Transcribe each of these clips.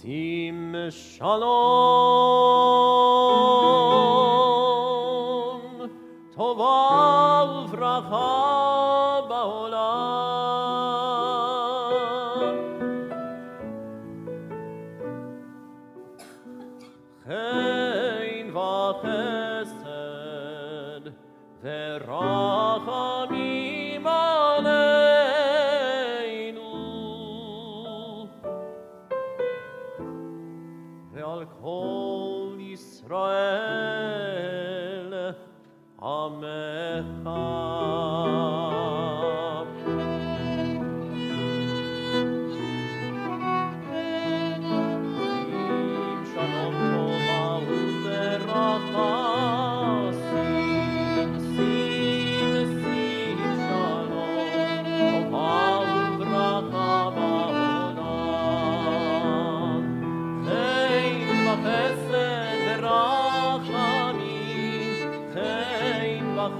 Sim shalom, tova uvracha baolam. Chein vachesed verah. ועל כל ישראל עמך.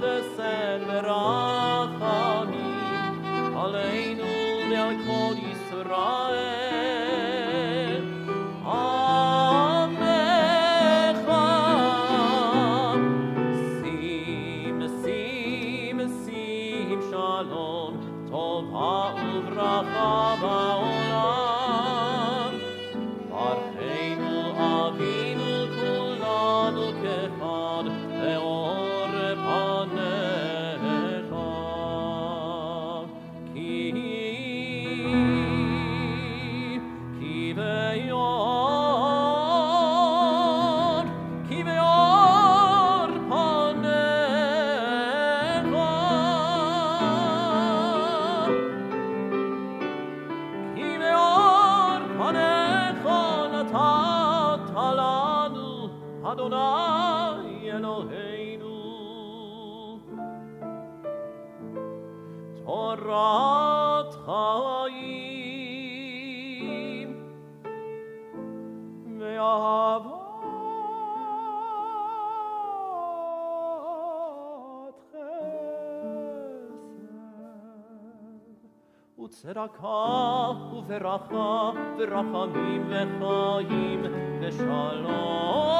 חן וחסד ורחמים, עלינו ועל כל ישראל. עמך שים, שים, שים שלום, טובה וברכה בעולם. אדוני אלוהינו. תורת חיים ואהבת חסד. וצדקה וברכה ורחמים וחיים ושלום